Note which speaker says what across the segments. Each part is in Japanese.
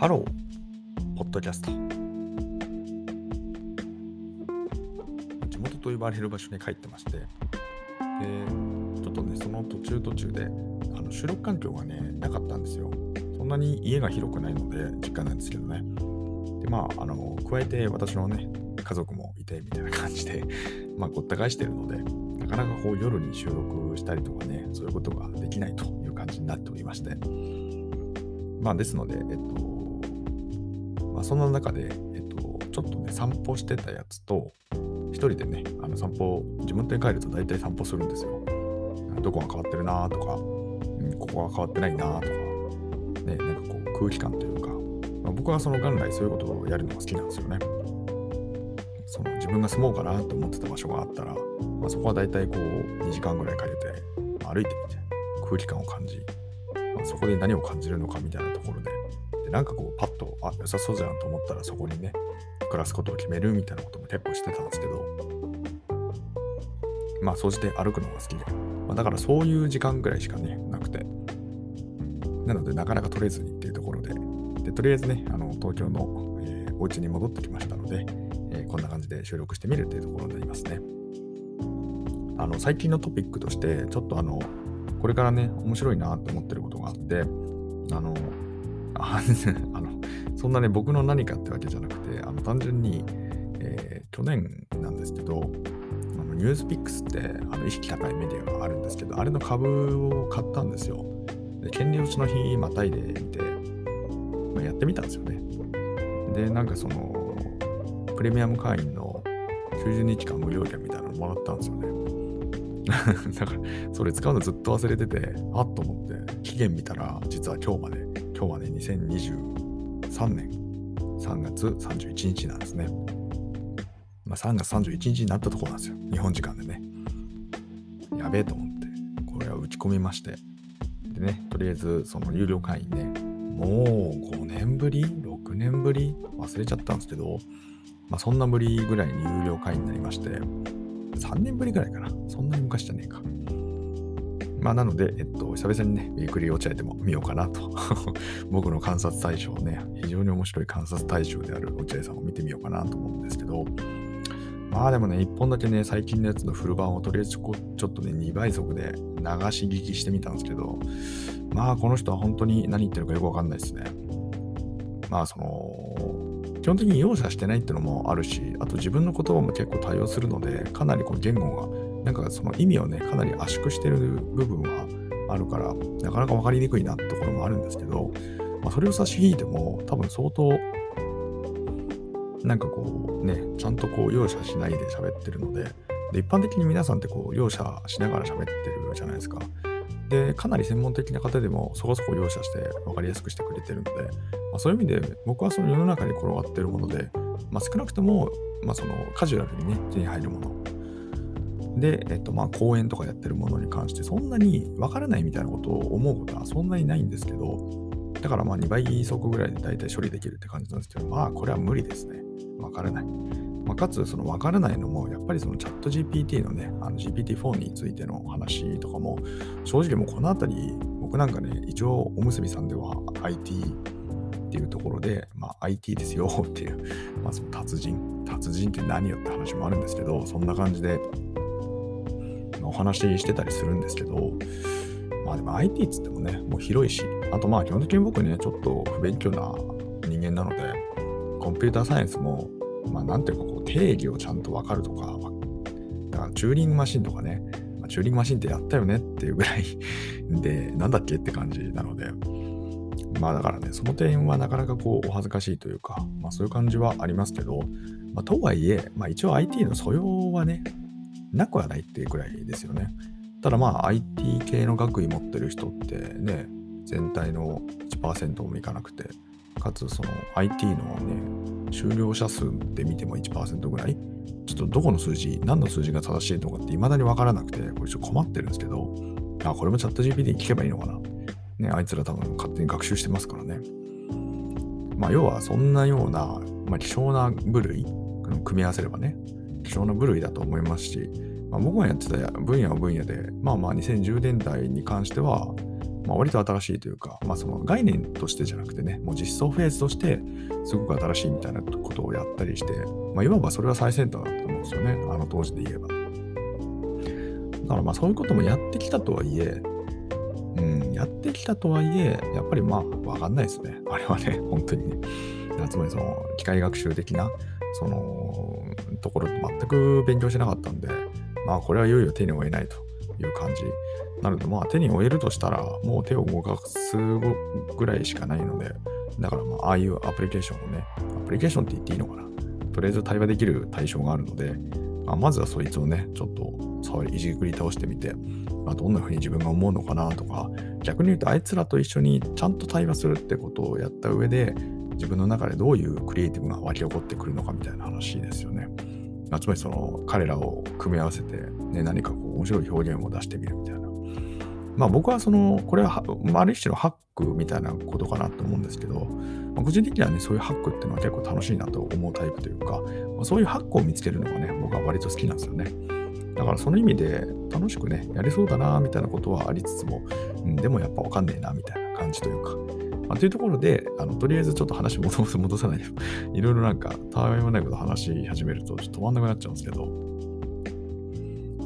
Speaker 1: ハロー、ポッドキャスト。地元と呼ばれる場所に帰ってまして、でちょっとね、その途中途中であの収録環境がね、なかったんですよ。そんなに家が広くないので、実家なんですけどね。で、まあ、あの、加えて私のね、家族もいてみたいな感じで、まあ、ごった返してるので、なかなかこう夜に収録したりとかね、そういうことができないという感じになっておりまして、まあ、ですので、えっと、まあ、そんな中で、えっと、ちょっとね、散歩してたやつと、一人でね、あの散歩、地元に帰ると大体散歩するんですよ。どこが変わってるなとか、うん、ここが変わってないなとか、ね、なんかこう空気感というか、まあ、僕はその元来そういうことをやるのが好きなんですよね。その自分が住もうかなと思ってた場所があったら、まあ、そこは大体こう2時間ぐらいかけて歩いてみて空気感を感じ、まあ、そこで何を感じるのかみたいなところで、なんかこう、パッと、あ、良さそうじゃんと思ったら、そこにね、暮らすことを決めるみたいなことも結構してたんですけど、まあ、総じて歩くのが好きで、まあ、だからそういう時間ぐらいしかね、なくて、なので、なかなか取れずにっていうところで、でとりあえずね、あの東京の、えー、お家に戻ってきましたので、えー、こんな感じで収録してみるっていうところになりますね。あの最近のトピックとして、ちょっとあの、これからね、面白いなって思ってることがあって、あの、あの そんなね、僕の何かってわけじゃなくて、あの単純に、えー、去年なんですけど、あのニュースピックスってあの意識高いメディアがあるんですけど、あれの株を買ったんですよ。で、権利落ちの日またいでみて、まあ、やってみたんですよね。で、なんかその、プレミアム会員の90日間無料券みたいなのもらったんですよね。だから、それ使うのずっと忘れてて、あっと思って、期限見たら、実は今日まで今日はね、2023年3月31日なんですね。まあ、3月31日になったところなんですよ。日本時間でね。やべえと思って、これは打ち込みまして。でね、とりあえずその有料会員ね、もう5年ぶり ?6 年ぶり？忘れちゃったんですけど、まあ、そんなぶりぐらいに有料会員になりまして、3年ぶりぐらいかな。そんなに昔じゃねえか。まあ、なので、えっと、久々にね、ウィークリー落合でも見ようかなと。僕の観察対象をね、非常に面白い観察対象である落合さんを見てみようかなと思うんですけど、まあでもね、一本だけね、最近のやつのフル版をとりあえずちょっとね、2倍速で流し聞きしてみたんですけど、まあこの人は本当に何言ってるかよくわかんないですね。まあその、基本的に容赦してないっていうのもあるし、あと自分の言葉も結構対応するので、かなりこう言語がなんかその意味をね、かなり圧縮してる部分はあるから、なかなか分かりにくいなってところもあるんですけど、まあ、それを差し引いても、多分相当、なんかこうね、ちゃんとこう容赦しないで喋ってるので、で一般的に皆さんってこう容赦しながら喋ってるじゃないですか。で、かなり専門的な方でもそこそこ容赦して分かりやすくしてくれてるので、まあ、そういう意味で僕はその世の中に転がってるもので、まあ、少なくとも、まあ、そのカジュアルにね、手に入るもので、えっと、まあ、講演とかやってるものに関して、そんなにわからないみたいなことを思うことはそんなにないんですけど、だからまあ2倍速ぐらいで大体処理できるって感じなんですけど、まあこれは無理ですね。わからない。まあ、かつ、そのわからないのも、やっぱりそのチャット GPT のね、あの GPT-4 についての話とかも、正直もうこのあたり、僕なんかね、一応おむすびさんでは IT っていうところで、まあ IT ですよっていう、まあその達人、達人って何よって話もあるんですけど、そんな感じで、お話ししてたりするんですけど、まあでも IT っつってもね、もう広いし、あとまあ基本的に僕ね、ちょっと不勉強な人間なので、コンピューターサイエンスも、まあなんていうかこう定義をちゃんとわかるとか、だからチューリングマシンとかね、ま、チューリングマシンってやったよねっていうぐらい で、なんだっけって感じなので、まあだからね、その点はなかなかこうお恥ずかしいというか、まあそういう感じはありますけど、まあ、とはいえ、まあ一応 IT の素養はね、なくはないっていうくらいですよね。ただまあ IT 系の学位持ってる人ってね、全体の1%もいかなくて、かつその IT のね、修了者数で見ても1%ぐらい、ちょっとどこの数字、何の数字が正しいのかって未だにわからなくて、これちょっと困ってるんですけど、あ、これもチャット GPT に聞けばいいのかな。ね、あいつら多分勝手に学習してますからね。まあ要はそんなような、まあ、希少な部類、組み合わせればね、貴重な部類だと思いますし、まあ、僕がやってた分野は分野で、まあまあ2010年代に関しては、まあ、割と新しいというか、まあ、その概念としてじゃなくてね、もう実装フェーズとしてすごく新しいみたいなことをやったりして、まあ、いわばそれは最先端だったと思うんですよね、あの当時で言えば。だからまあそういうこともやってきたとはいえ、うん、やってきたとはいえ、やっぱりまあわかんないですね。あれはね、本当にね。つまりその機械学習的な、そのところ全く勉強しなかったんで、まあこれはいよいよ手に負えないという感じなので、まあ手に負えるとしたら、もう手を動かすぐらいしかないので、だからまあああいうアプリケーションをね、アプリケーションって言っていいのかな。とりあえず対話できる対象があるので、まあ、まずはそいつをね、ちょっと触り、いじくり倒してみて、まあ、どんな風に自分が思うのかなとか、逆に言うとあいつらと一緒にちゃんと対話するってことをやった上で、自分の中でどういうクリエイティブが湧き起こってくるのかみたいな話で。つまりその彼らを組み合わせて、ね、何かこう面白い表現を出してみるみたいな。まあ僕はその、これは、あ、る種のハックみたいなことかなと思うんですけど、まあ、個人的にはね、そういうハックっていうのは結構楽しいなと思うタイプというか、まあ、そういうハックを見つけるのがね、僕は割と好きなんですよね。だからその意味で楽しくね、やれそうだなみたいなことはありつつも、うん、でもやっぱわかんねえなみたいな感じというか、まあ、というところで、あのとりあえずちょっと話戻す 戻さないで、いろいろなんか、たわいもないこと話し始めると、ちょっと止まんなくなっちゃうんですけど、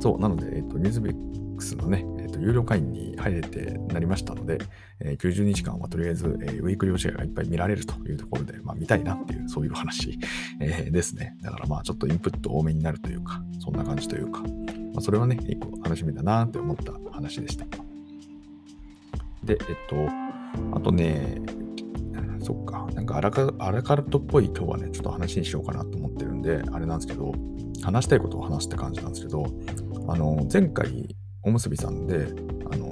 Speaker 1: そう、なので、えっと、ニュースベックスのね、えっと、有料会員に入れてなりましたので、えー、90日間はとりあえず、えー、ウィークリー教えがいっぱい見られるというところで、まあ、見たいなっていう、そういう話、えー、ですね。だからまあ、ちょっとインプット多めになるというか、そんな感じというか、まあ、それはね、一個楽しみだなって思った話でした。で、えっと、あとね、そっか、なんかアラカアラカルトっぽい今日はね、ちょっと話にしようかなと思ってるんで、あれなんですけど、話したいことを話すって感じなんですけど、あの、前回、おむすびさんで、あの、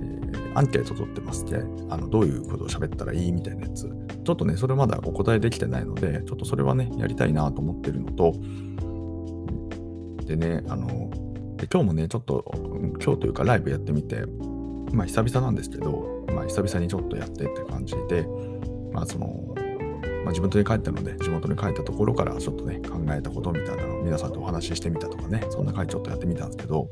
Speaker 1: えー、アンケート取ってますてあの、どういうことを喋ったらいいみたいなやつ。ちょっとね、それまだお答えできてないので、ちょっとそれはね、やりたいなと思ってるのと、でね、あの、今日もね、ちょっと、今日というかライブやってみて、まあ久々なんですけど、まあ久々にちょっとやってって感じで、まあその、まあ、地元に帰ったので、地元に帰ったところからちょっとね、考えたことみたいなのを皆さんとお話ししてみたとかね、そんな回ちょっとやってみたんですけど、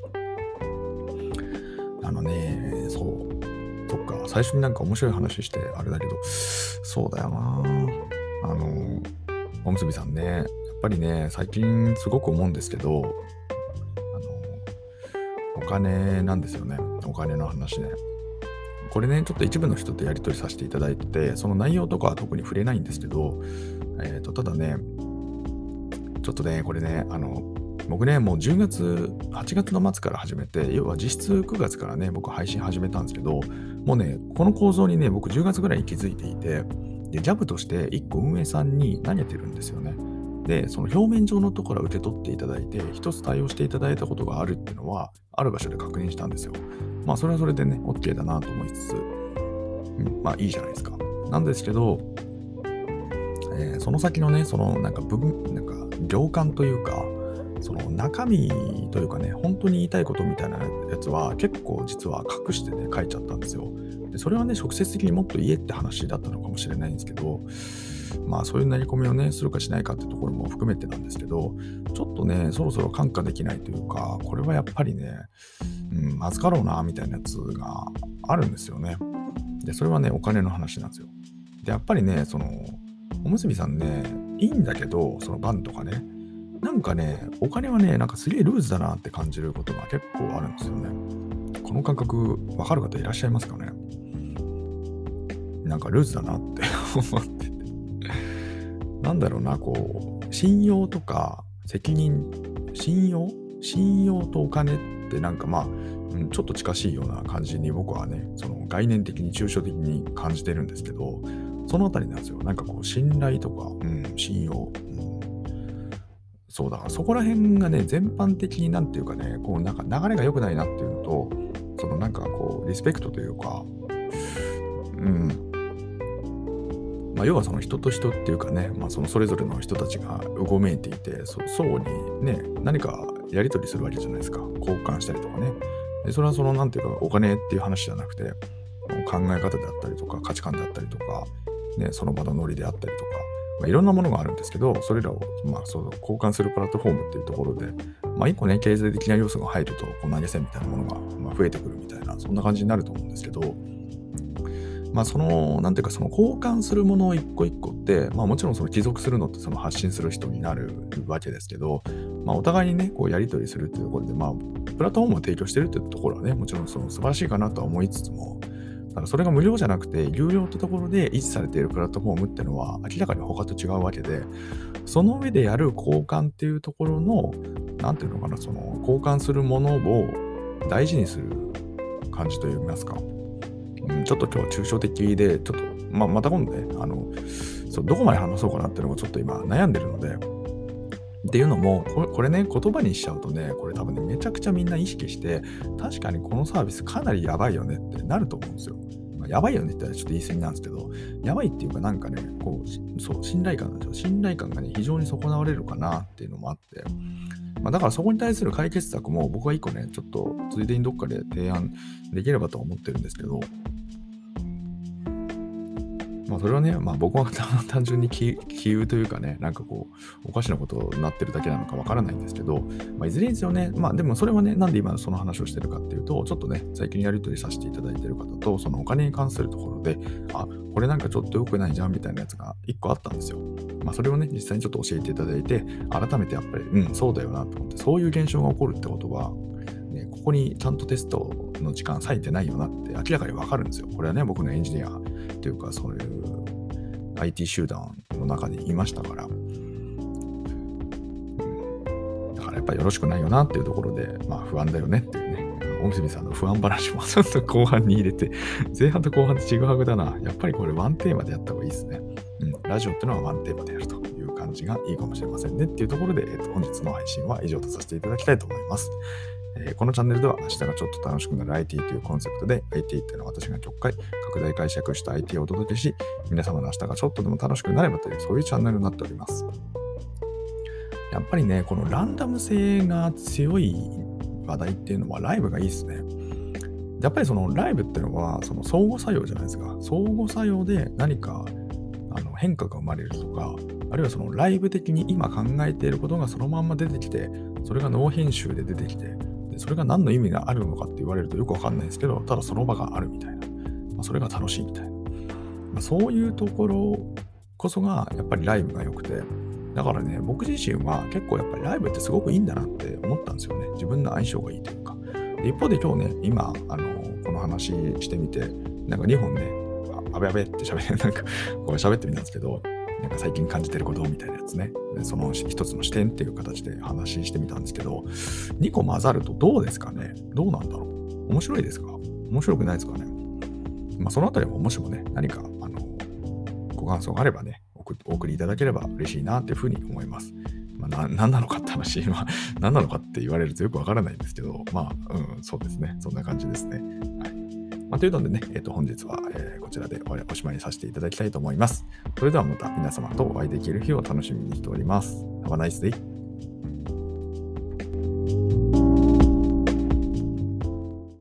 Speaker 1: あのね、そう、そっか、最初になんか面白い話して、あれだけど、そうだよなあの、おむすびさんね、やっぱりね、最近すごく思うんですけど、あの、お金なんですよね、お金の話ね。これね、ちょっと一部の人とやり取りさせていただいてて、その内容とかは特に触れないんですけど、えっ、ー、と、ただね、ちょっとね、これね、あの、僕ね、もう10月、8月の末から始めて、要は実質9月からね、僕配信始めたんですけど、もうね、この構造にね、僕10月ぐらいに気づいていて、で、ジャブとして1個運営さんに投げてるんですよね。で、その表面上のところは受け取っていただいて、一つ対応していただいたことがあるっていうのは、ある場所で確認したんですよ。まあ、それはそれでね、OK だなと思いつつ、うん、まあいいじゃないですか。なんですけど、えー、その先のね、そのなんか部分、なんか行間というか、その中身というかね、本当に言いたいことみたいなやつは結構実は隠してね、書いちゃったんですよ。でそれはね、直接的にもっと言えって話だったのかもしれないんですけど、まあそういう投げ込みをね、するかしないかってところも含めてなんですけど、ちょっとね、そろそろ感化できないというか、これはやっぱりね、うん、まずかろうな、みたいなやつがあるんですよね。で、それはね、お金の話なんですよ。で、やっぱりね、その、おむすびさんね、いいんだけど、そのバンとかね、なんかね、お金はね、なんかすげえルーズだなって感じることが結構あるんですよね。この感覚、わかる方いらっしゃいますかね？なんかルーズだなって 思ってて。なんだろうな、こう、信用とか責任、信用？信用とお金ってなんかまあ、ちょっと近しいような感じに僕はね、その概念的に抽象的に感じてるんですけど、そのあたりなんですよ。なんかこう、信頼とか、うん、信用、うん。そうだからそこら辺がね、全般的になんていうかね、こうなんか流れが良くないなっていうのと、そのなんかこう、リスペクトというか、うん、まあ、要はその人と人っていうかね、まあ、そのそれぞれの人たちがうごめいていて、そ相互にね、何かやり取りするわけじゃないですか。交換したりとかね。でそれはその、何て言うか、お金っていう話じゃなくて、考え方であったりとか、価値観であったりとか、ね、その場のノリであったりとか、まあ、いろんなものがあるんですけど、それらを、まあ、その交換するプラットフォームっていうところで、まあ、一個ね、経済的な要素が入ると、こう投げ銭みたいなものが、ま増えてくるみたいな、そんな感じになると思うんですけど、まあ、その、なんていうか、その交換するものを一個一個って、まあ、もちろんその帰属するのってその発信する人になるわけですけど、まあ、お互いにね、こうやり取りするっていうところで、まあ、プラットフォームを提供してるっていうところはね、もちろんその素晴らしいかなとは思いつつも、だからそれが無料じゃなくて、有料ってところで維持されているプラットフォームっていうのは明らかに他と違うわけで、その上でやる交換っていうところの、なんていうのかな、その交換するものを大事にする感じといいますか、うん、ちょっと今日抽象的で、ちょっと、ままた今度ね、あの、そうどこまで話そうかなっていうのをちょっと今悩んでるので、っていうのもこれ、これね、言葉にしちゃうとね、これ多分ね、めちゃくちゃみんな意識して、確かにこのサービスかなりやばいよねってなると思うんですよ。まあ、やばいよねって言ったらちょっと言い過ぎなんですけど、やばいっていうかなんかね、こう、そう、信頼感なんですよ。信頼感がね、非常に損なわれるかなっていうのもあって、まあ、だからそこに対する解決策も僕は一個ね、ちょっとついでにどっかで提案できればと思ってるんですけど、まあ、それはね、まあ、僕は単純に気憂というかね、なんかこう、おかしなことになってるだけなのかわからないんですけど、まあ、いずれにせよね、まあでもそれはね、なんで今その話をしてるかっていうと、ちょっとね、最近やり取りさせていただいてる方と、そのお金に関するところで、あ、これなんかちょっと良くないじゃんみたいなやつが一個あったんですよ。まあそれをね、実際にちょっと教えていただいて、改めてやっぱり、うん、そうだよなと思って、そういう現象が起こるってことは、ね、ここにちゃんとテストの時間割いてないよなって明らかにわかるんですよ。これはね、僕のエンジニアというか、そういう IT 集団の中にいましたから、うん、だからやっぱりよろしくないよなっていうところで、まあ不安だよねっていうね、大泉さんの不安話もちょっと後半に入れて、前半と後半ってちぐはぐだな。やっぱりこれワンテーマでやった方がいいですね。うん、ラジオっていうのはワンテーマでやるという感じがいいかもしれませんねっていうところで、えー、と本日の配信は以上とさせていただきたいと思います。え、このチャンネルでは明日がちょっと楽しくなる IT というコンセプトで IT っていうのは私が極快拡大解釈した IT をお届けし皆様の明日がちょっとでも楽しくなればというそういうチャンネルになっております。やっぱりね、このランダム性が強い話題っていうのはライブがいいですね。やっぱりそのライブっていうのはその相互作用じゃないですか。相互作用で何かあの変化が生まれるとか、あるいはそのライブ的に今考えていることがそのまんま出てきて、それがノー編集で出てきて、でそれが何の意味があるのかって言われるとよくわかんないですけど、ただその場があるみたいな。まあ、それが楽しいみたいな。まあ、そういうところこそがやっぱりライブが良くて、だからね、僕自身は結構やっぱりライブってすごくいいんだなって思ったんですよね。自分の相性がいいというか。で一方で今日ね、今、あの、この話してみて、なんか2本ね、あべあべって喋って、なんか、こう喋ってみたんですけど、なんか最近感じてることみたいなやつね。その一つの視点っていう形で話してみたんですけど、2個混ざるとどうですかね？どうなんだろう？面白いですか？面白くないですかね？まあ、そのあたりももしもね、何か、あの、ご感想があればね、お送りいただければ嬉しいなっていうふうに思います。まあ、何なのかって話、まあ、何なのかって言われるとよくわからないんですけど、まあ、うん、そうですね。そんな感じですね。まあ、というのでね、えー、と本日は、え、こちらでおしまいにさせていただきたいと思います。それではまた皆様とお会いできる日を楽しみにしております。Have a nice day.